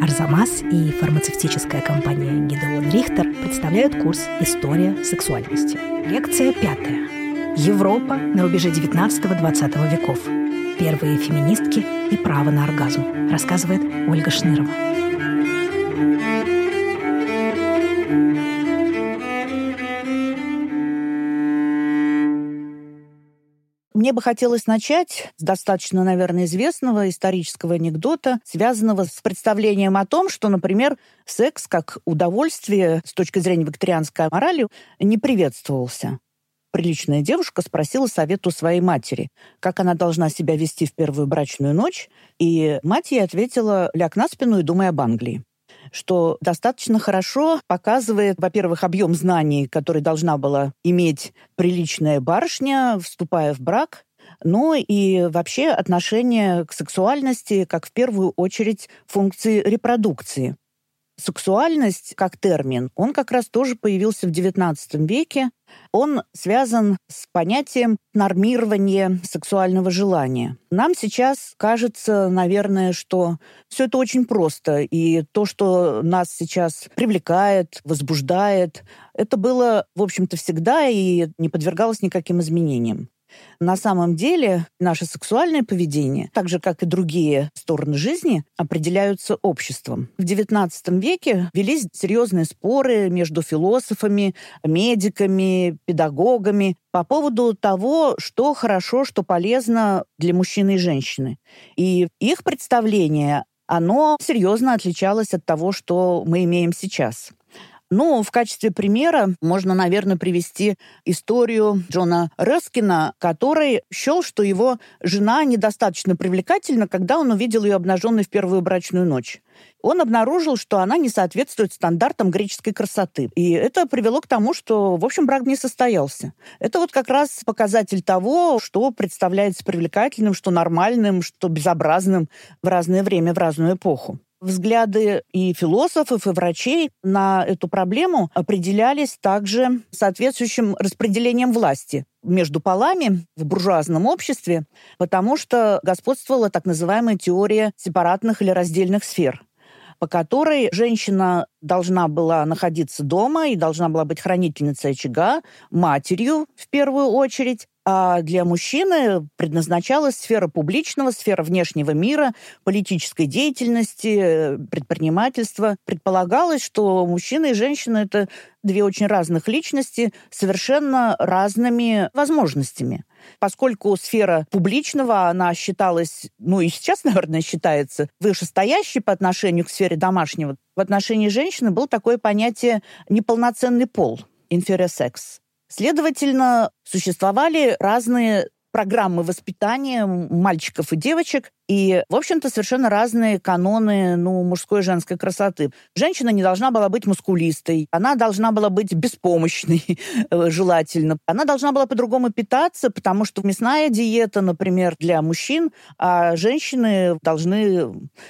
Арзамас и фармацевтическая компания Гидеон Рихтер представляют курс «История сексуальности». Лекция пятая. Европа на рубеже 19-20 веков. Первые феминистки и право на оргазм, рассказывает Ольга Шнырова. Мне бы хотелось начать с достаточно, наверное, известного исторического анекдота, связанного с представлением о том, что, например, секс как удовольствие с точки зрения викторианской морали не приветствовался. Приличная девушка спросила совет у своей матери, как она должна себя вести в первую брачную ночь, и мать ей ответила «ляг на спину и думай об Англии» что достаточно хорошо показывает, во-первых, объем знаний, который должна была иметь приличная барышня, вступая в брак, но и вообще отношение к сексуальности как в первую очередь функции репродукции сексуальность как термин, он как раз тоже появился в XIX веке. Он связан с понятием нормирования сексуального желания. Нам сейчас кажется, наверное, что все это очень просто. И то, что нас сейчас привлекает, возбуждает, это было, в общем-то, всегда и не подвергалось никаким изменениям. На самом деле наше сексуальное поведение, так же как и другие стороны жизни, определяются обществом. В XIX веке велись серьезные споры между философами, медиками, педагогами по поводу того, что хорошо, что полезно для мужчины и женщины. И их представление оно серьезно отличалось от того, что мы имеем сейчас. Ну, в качестве примера можно, наверное, привести историю Джона Рескина, который счел, что его жена недостаточно привлекательна, когда он увидел ее обнаженной в первую брачную ночь. Он обнаружил, что она не соответствует стандартам греческой красоты. И это привело к тому, что, в общем, брак не состоялся. Это вот как раз показатель того, что представляется привлекательным, что нормальным, что безобразным в разное время, в разную эпоху взгляды и философов, и врачей на эту проблему определялись также соответствующим распределением власти между полами в буржуазном обществе, потому что господствовала так называемая теория сепаратных или раздельных сфер по которой женщина должна была находиться дома и должна была быть хранительницей очага, матерью в первую очередь, а для мужчины предназначалась сфера публичного, сфера внешнего мира, политической деятельности, предпринимательства. Предполагалось, что мужчина и женщина — это две очень разных личности, совершенно разными возможностями. Поскольку сфера публичного, она считалась, ну и сейчас, наверное, считается вышестоящей по отношению к сфере домашнего, в отношении женщины было такое понятие «неполноценный пол» — inferior sex. Следовательно, существовали разные программы воспитания мальчиков и девочек, и, в общем-то, совершенно разные каноны ну, мужской и женской красоты. Женщина не должна была быть мускулистой, она должна была быть беспомощной, э, желательно. Она должна была по-другому питаться, потому что мясная диета, например, для мужчин, а женщины должны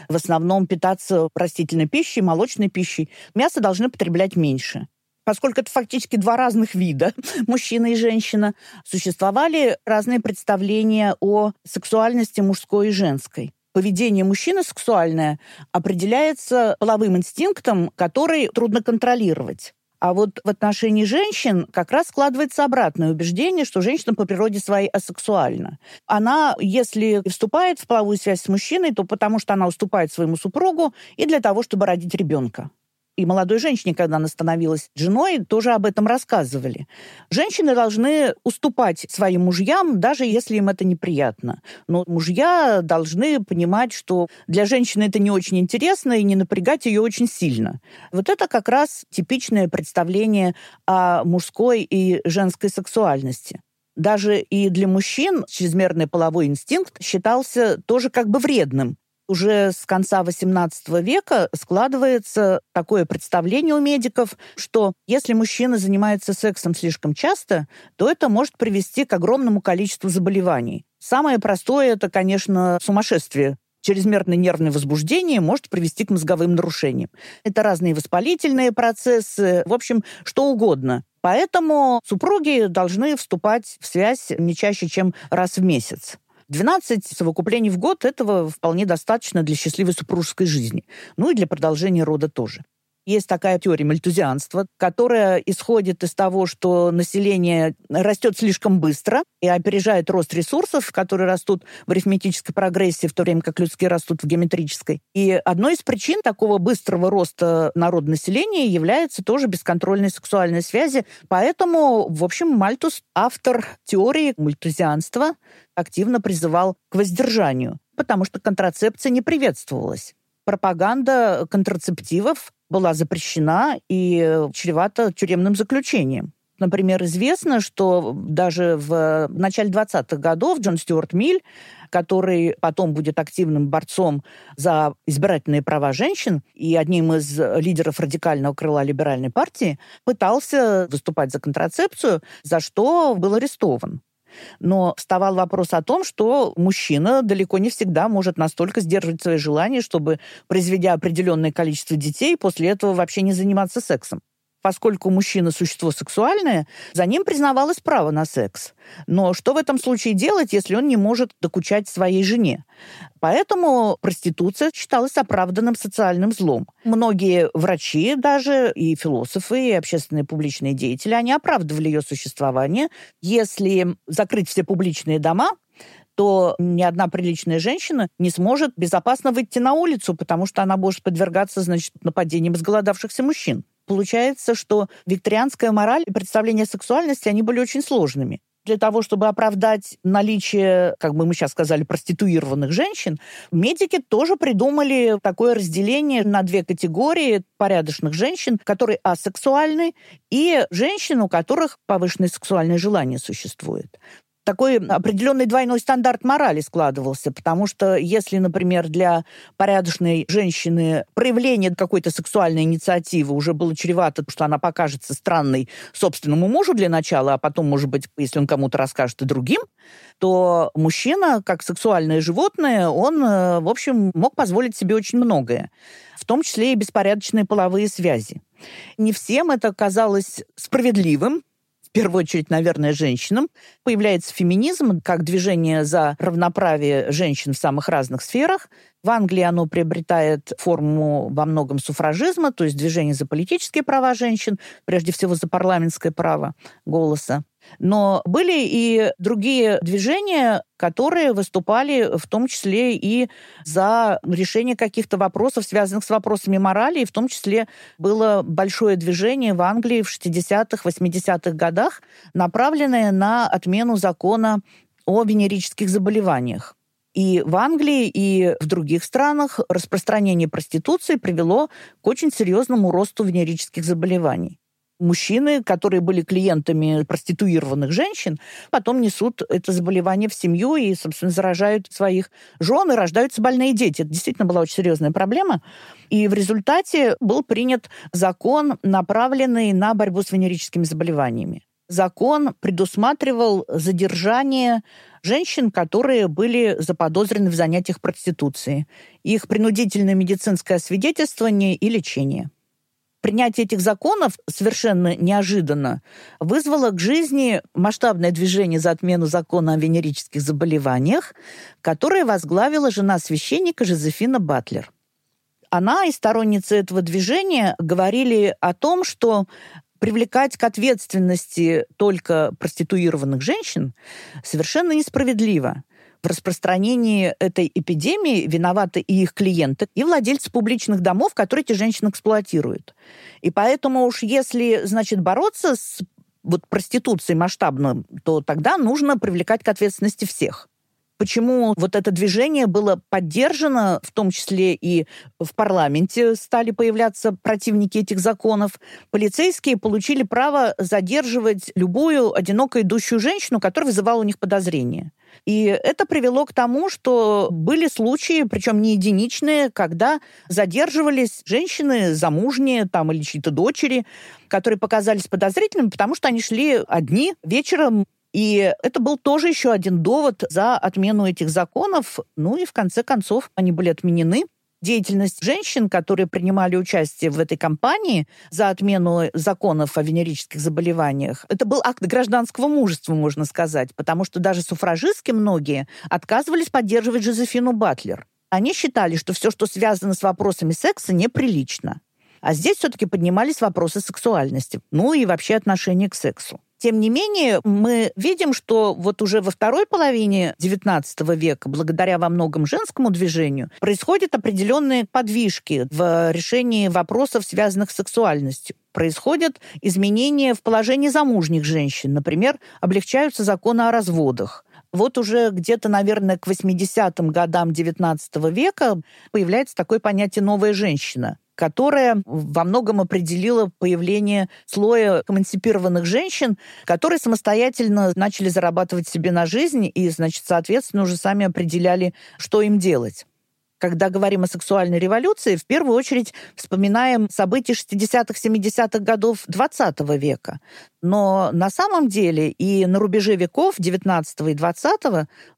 в основном питаться растительной пищей, молочной пищей. Мясо должны потреблять меньше поскольку это фактически два разных вида, мужчина и женщина, существовали разные представления о сексуальности мужской и женской. Поведение мужчины сексуальное определяется половым инстинктом, который трудно контролировать. А вот в отношении женщин как раз складывается обратное убеждение, что женщина по природе своей асексуальна. Она, если вступает в половую связь с мужчиной, то потому что она уступает своему супругу и для того, чтобы родить ребенка и молодой женщине, когда она становилась женой, тоже об этом рассказывали. Женщины должны уступать своим мужьям, даже если им это неприятно. Но мужья должны понимать, что для женщины это не очень интересно и не напрягать ее очень сильно. Вот это как раз типичное представление о мужской и женской сексуальности даже и для мужчин чрезмерный половой инстинкт считался тоже как бы вредным уже с конца XVIII века складывается такое представление у медиков, что если мужчина занимается сексом слишком часто, то это может привести к огромному количеству заболеваний. Самое простое – это, конечно, сумасшествие. Чрезмерное нервное возбуждение может привести к мозговым нарушениям. Это разные воспалительные процессы, в общем, что угодно. Поэтому супруги должны вступать в связь не чаще, чем раз в месяц. 12 совокуплений в год этого вполне достаточно для счастливой супружеской жизни. Ну и для продолжения рода тоже. Есть такая теория мальтузианства, которая исходит из того, что население растет слишком быстро и опережает рост ресурсов, которые растут в арифметической прогрессии, в то время как людские растут в геометрической. И одной из причин такого быстрого роста народонаселения является тоже бесконтрольная сексуальная связи. Поэтому, в общем, Мальтус, автор теории мальтузианства, активно призывал к воздержанию, потому что контрацепция не приветствовалась пропаганда контрацептивов была запрещена и чревата тюремным заключением. Например, известно, что даже в начале 20-х годов Джон Стюарт Миль, который потом будет активным борцом за избирательные права женщин и одним из лидеров радикального крыла либеральной партии, пытался выступать за контрацепцию, за что был арестован. Но вставал вопрос о том, что мужчина далеко не всегда может настолько сдерживать свои желания, чтобы, произведя определенное количество детей, после этого вообще не заниматься сексом. Поскольку мужчина – существо сексуальное, за ним признавалось право на секс. Но что в этом случае делать, если он не может докучать своей жене? Поэтому проституция считалась оправданным социальным злом. Многие врачи даже, и философы, и общественные публичные деятели, они оправдывали ее существование. Если закрыть все публичные дома, то ни одна приличная женщина не сможет безопасно выйти на улицу, потому что она может подвергаться, значит, нападениям изголодавшихся мужчин. Получается, что викторианская мораль и представление сексуальности, они были очень сложными. Для того, чтобы оправдать наличие, как бы мы сейчас сказали, проституированных женщин, медики тоже придумали такое разделение на две категории порядочных женщин, которые асексуальны, и женщин, у которых повышенное сексуальное желание существует такой определенный двойной стандарт морали складывался, потому что если, например, для порядочной женщины проявление какой-то сексуальной инициативы уже было чревато, что она покажется странной собственному мужу для начала, а потом, может быть, если он кому-то расскажет и другим, то мужчина, как сексуальное животное, он, э, в общем, мог позволить себе очень многое, в том числе и беспорядочные половые связи. Не всем это казалось справедливым, в первую очередь, наверное, женщинам. Появляется феминизм как движение за равноправие женщин в самых разных сферах. В Англии оно приобретает форму во многом суфражизма, то есть движение за политические права женщин, прежде всего за парламентское право голоса. Но были и другие движения, которые выступали в том числе и за решение каких-то вопросов, связанных с вопросами морали, и в том числе было большое движение в Англии в 60-х, 80-х годах, направленное на отмену закона о венерических заболеваниях. И в Англии, и в других странах распространение проституции привело к очень серьезному росту венерических заболеваний мужчины, которые были клиентами проституированных женщин, потом несут это заболевание в семью и, собственно, заражают своих жен, и рождаются больные дети. Это действительно была очень серьезная проблема. И в результате был принят закон, направленный на борьбу с венерическими заболеваниями. Закон предусматривал задержание женщин, которые были заподозрены в занятиях проституцией, их принудительное медицинское освидетельствование и лечение принятие этих законов совершенно неожиданно вызвало к жизни масштабное движение за отмену закона о венерических заболеваниях, которое возглавила жена священника Жозефина Батлер. Она и сторонницы этого движения говорили о том, что привлекать к ответственности только проституированных женщин совершенно несправедливо в распространении этой эпидемии виноваты и их клиенты, и владельцы публичных домов, которые эти женщины эксплуатируют. И поэтому уж если, значит, бороться с вот проституцией масштабно, то тогда нужно привлекать к ответственности всех почему вот это движение было поддержано, в том числе и в парламенте стали появляться противники этих законов. Полицейские получили право задерживать любую одиноко идущую женщину, которая вызывала у них подозрения. И это привело к тому, что были случаи, причем не единичные, когда задерживались женщины замужние там, или чьи-то дочери, которые показались подозрительными, потому что они шли одни вечером и это был тоже еще один довод за отмену этих законов. Ну и в конце концов они были отменены. Деятельность женщин, которые принимали участие в этой кампании за отмену законов о венерических заболеваниях, это был акт гражданского мужества, можно сказать, потому что даже суфражистки многие отказывались поддерживать Жозефину Батлер. Они считали, что все, что связано с вопросами секса, неприлично. А здесь все-таки поднимались вопросы сексуальности, ну и вообще отношения к сексу. Тем не менее, мы видим, что вот уже во второй половине XIX века, благодаря во многом женскому движению, происходят определенные подвижки в решении вопросов, связанных с сексуальностью. Происходят изменения в положении замужних женщин. Например, облегчаются законы о разводах. Вот уже где-то, наверное, к 80-м годам XIX века появляется такое понятие «новая женщина», которая во многом определила появление слоя эмансипированных женщин, которые самостоятельно начали зарабатывать себе на жизнь и, значит, соответственно, уже сами определяли, что им делать когда говорим о сексуальной революции, в первую очередь вспоминаем события 60-х, 70-х годов 20 века. Но на самом деле и на рубеже веков 19 и 20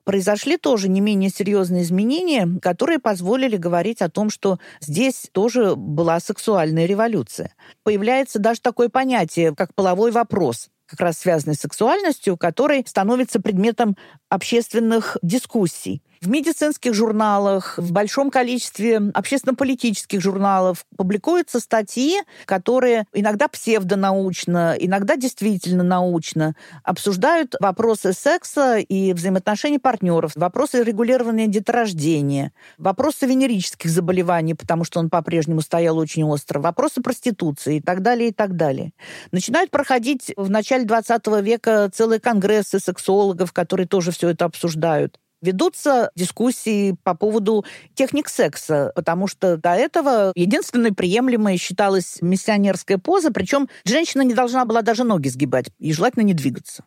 произошли тоже не менее серьезные изменения, которые позволили говорить о том, что здесь тоже была сексуальная революция. Появляется даже такое понятие, как половой вопрос как раз связанный с сексуальностью, который становится предметом общественных дискуссий в медицинских журналах, в большом количестве общественно-политических журналов публикуются статьи, которые иногда псевдонаучно, иногда действительно научно обсуждают вопросы секса и взаимоотношений партнеров, вопросы регулирования деторождения, вопросы венерических заболеваний, потому что он по-прежнему стоял очень остро, вопросы проституции и так далее, и так далее. Начинают проходить в начале 20 века целые конгрессы сексологов, которые тоже все это обсуждают ведутся дискуссии по поводу техник секса, потому что до этого единственной приемлемой считалась миссионерская поза, причем женщина не должна была даже ноги сгибать и желательно не двигаться.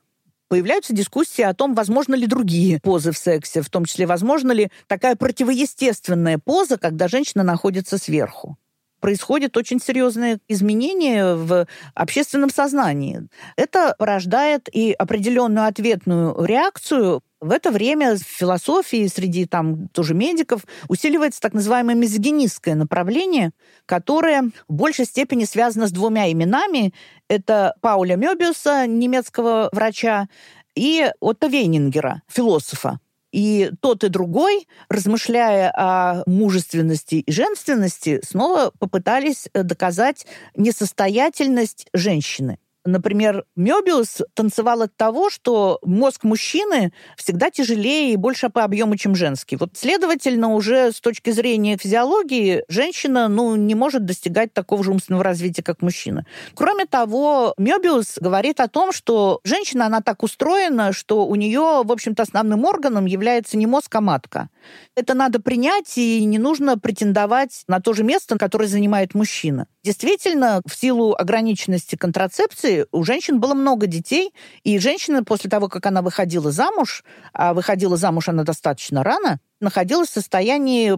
Появляются дискуссии о том, возможно ли другие позы в сексе, в том числе, возможно ли такая противоестественная поза, когда женщина находится сверху происходят очень серьезные изменения в общественном сознании. Это порождает и определенную ответную реакцию в это время в философии среди там тоже медиков усиливается так называемое мизогинистское направление, которое в большей степени связано с двумя именами. Это Пауля Мёбиуса, немецкого врача, и Отто Вейнингера, философа. И тот и другой, размышляя о мужественности и женственности, снова попытались э, доказать несостоятельность женщины. Например, Мёбиус танцевал от того, что мозг мужчины всегда тяжелее и больше по объему, чем женский. Вот, следовательно, уже с точки зрения физиологии женщина ну, не может достигать такого же умственного развития, как мужчина. Кроме того, Мёбиус говорит о том, что женщина, она так устроена, что у нее, в общем-то, основным органом является не мозг, а матка. Это надо принять, и не нужно претендовать на то же место, которое занимает мужчина. Действительно, в силу ограниченности контрацепции у женщин было много детей, и женщина после того, как она выходила замуж, а выходила замуж она достаточно рано, находилась в состоянии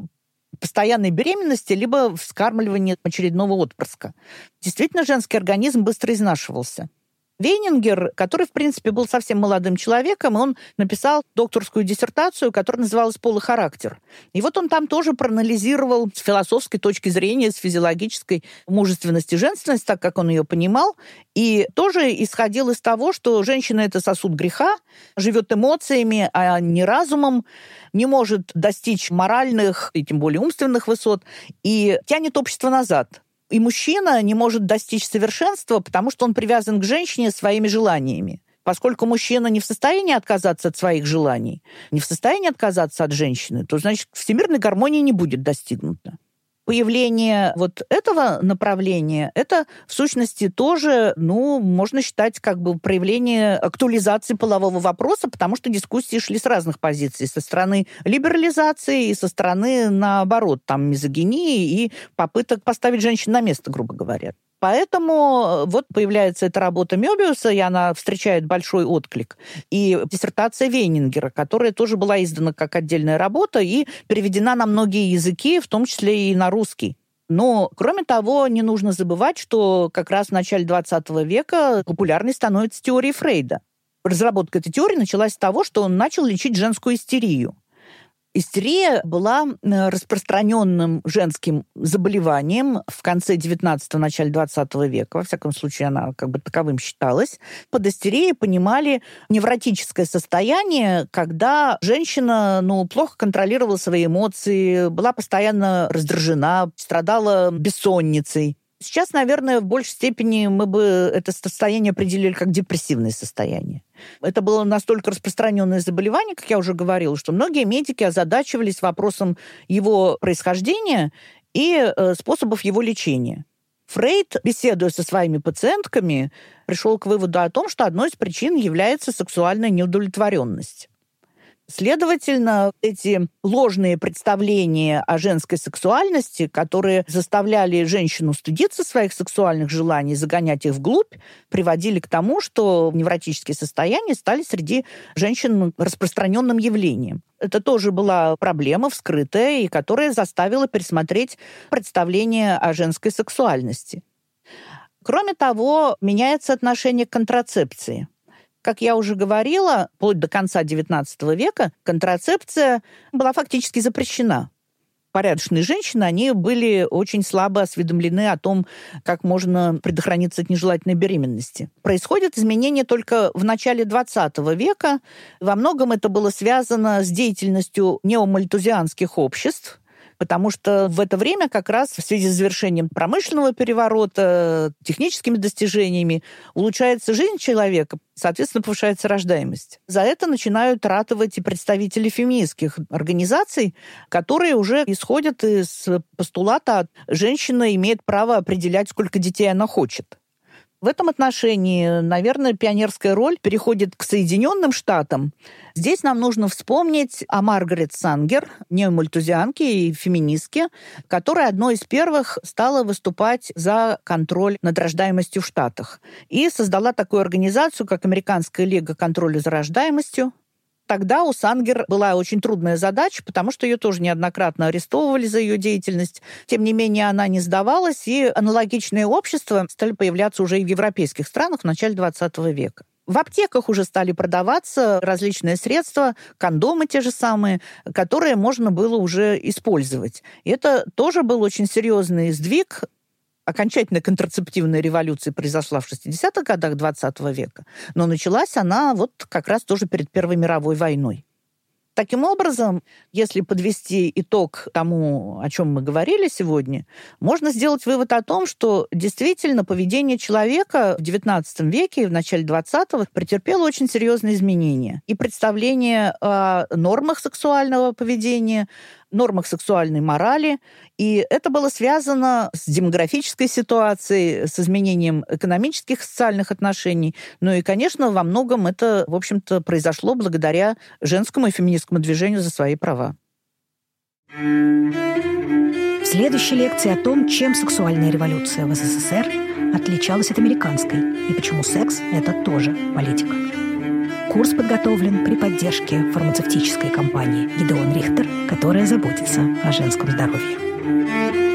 постоянной беременности, либо вскармливания очередного отпрыска. Действительно, женский организм быстро изнашивался. Вейнингер, который, в принципе, был совсем молодым человеком, он написал докторскую диссертацию, которая называлась «Полохарактер». И вот он там тоже проанализировал с философской точки зрения, с физиологической мужественности женственность, так как он ее понимал, и тоже исходил из того, что женщина — это сосуд греха, живет эмоциями, а не разумом, не может достичь моральных и тем более умственных высот, и тянет общество назад. И мужчина не может достичь совершенства, потому что он привязан к женщине своими желаниями. Поскольку мужчина не в состоянии отказаться от своих желаний, не в состоянии отказаться от женщины, то, значит, всемирной гармонии не будет достигнута появление вот этого направления, это в сущности тоже, ну, можно считать как бы проявление актуализации полового вопроса, потому что дискуссии шли с разных позиций, со стороны либерализации и со стороны, наоборот, там, мизогинии и попыток поставить женщин на место, грубо говоря. Поэтому э, вот появляется эта работа Мёбиуса, и она встречает большой отклик. И диссертация Вейнингера, которая тоже была издана как отдельная работа и переведена на многие языки, в том числе и на русский. Но, кроме того, не нужно забывать, что как раз в начале 20 века популярной становится теория Фрейда. Разработка этой теории началась с того, что он начал лечить женскую истерию. Истерия была распространенным женским заболеванием в конце 19-го, начале 20 века. Во всяком случае, она как бы таковым считалась. Под истерией понимали невротическое состояние, когда женщина ну, плохо контролировала свои эмоции, была постоянно раздражена, страдала бессонницей. Сейчас, наверное, в большей степени мы бы это состояние определили как депрессивное состояние. Это было настолько распространенное заболевание, как я уже говорила, что многие медики озадачивались вопросом его происхождения и э, способов его лечения. Фрейд, беседуя со своими пациентками, пришел к выводу о том, что одной из причин является сексуальная неудовлетворенность. Следовательно, эти ложные представления о женской сексуальности, которые заставляли женщину стыдиться своих сексуальных желаний, загонять их вглубь, приводили к тому, что невротические состояния стали среди женщин распространенным явлением. Это тоже была проблема вскрытая, и которая заставила пересмотреть представление о женской сексуальности. Кроме того, меняется отношение к контрацепции. Как я уже говорила, вплоть до конца XIX века контрацепция была фактически запрещена порядочные женщины, они были очень слабо осведомлены о том, как можно предохраниться от нежелательной беременности. Происходят изменения только в начале XX века. Во многом это было связано с деятельностью неомальтузианских обществ, потому что в это время как раз в связи с завершением промышленного переворота, техническими достижениями улучшается жизнь человека, соответственно, повышается рождаемость. За это начинают ратовать и представители феминистских организаций, которые уже исходят из постулата «женщина имеет право определять, сколько детей она хочет». В этом отношении, наверное, пионерская роль переходит к Соединенным Штатам. Здесь нам нужно вспомнить о Маргарет Сангер, неомальтузианке и феминистке, которая одной из первых стала выступать за контроль над рождаемостью в Штатах и создала такую организацию, как Американская лига контроля за рождаемостью, Тогда у Сангер была очень трудная задача, потому что ее тоже неоднократно арестовывали за ее деятельность. Тем не менее, она не сдавалась, и аналогичные общества стали появляться уже и в европейских странах в начале 20 века. В аптеках уже стали продаваться различные средства, кондомы те же самые, которые можно было уже использовать. И это тоже был очень серьезный сдвиг окончательная контрацептивная революция произошла в 60-х годах 20 века, но началась она вот как раз тоже перед Первой мировой войной. Таким образом, если подвести итог тому, о чем мы говорили сегодня, можно сделать вывод о том, что действительно поведение человека в XIX веке и в начале XX претерпело очень серьезные изменения. И представление о нормах сексуального поведения, нормах сексуальной морали. И это было связано с демографической ситуацией, с изменением экономических и социальных отношений. Ну и, конечно, во многом это, в общем-то, произошло благодаря женскому и феминистскому движению за свои права. В следующей лекции о том, чем сексуальная революция в СССР отличалась от американской и почему секс — это тоже политика. Курс подготовлен при поддержке фармацевтической компании «Гидеон Рихтер», которая заботится о женском здоровье.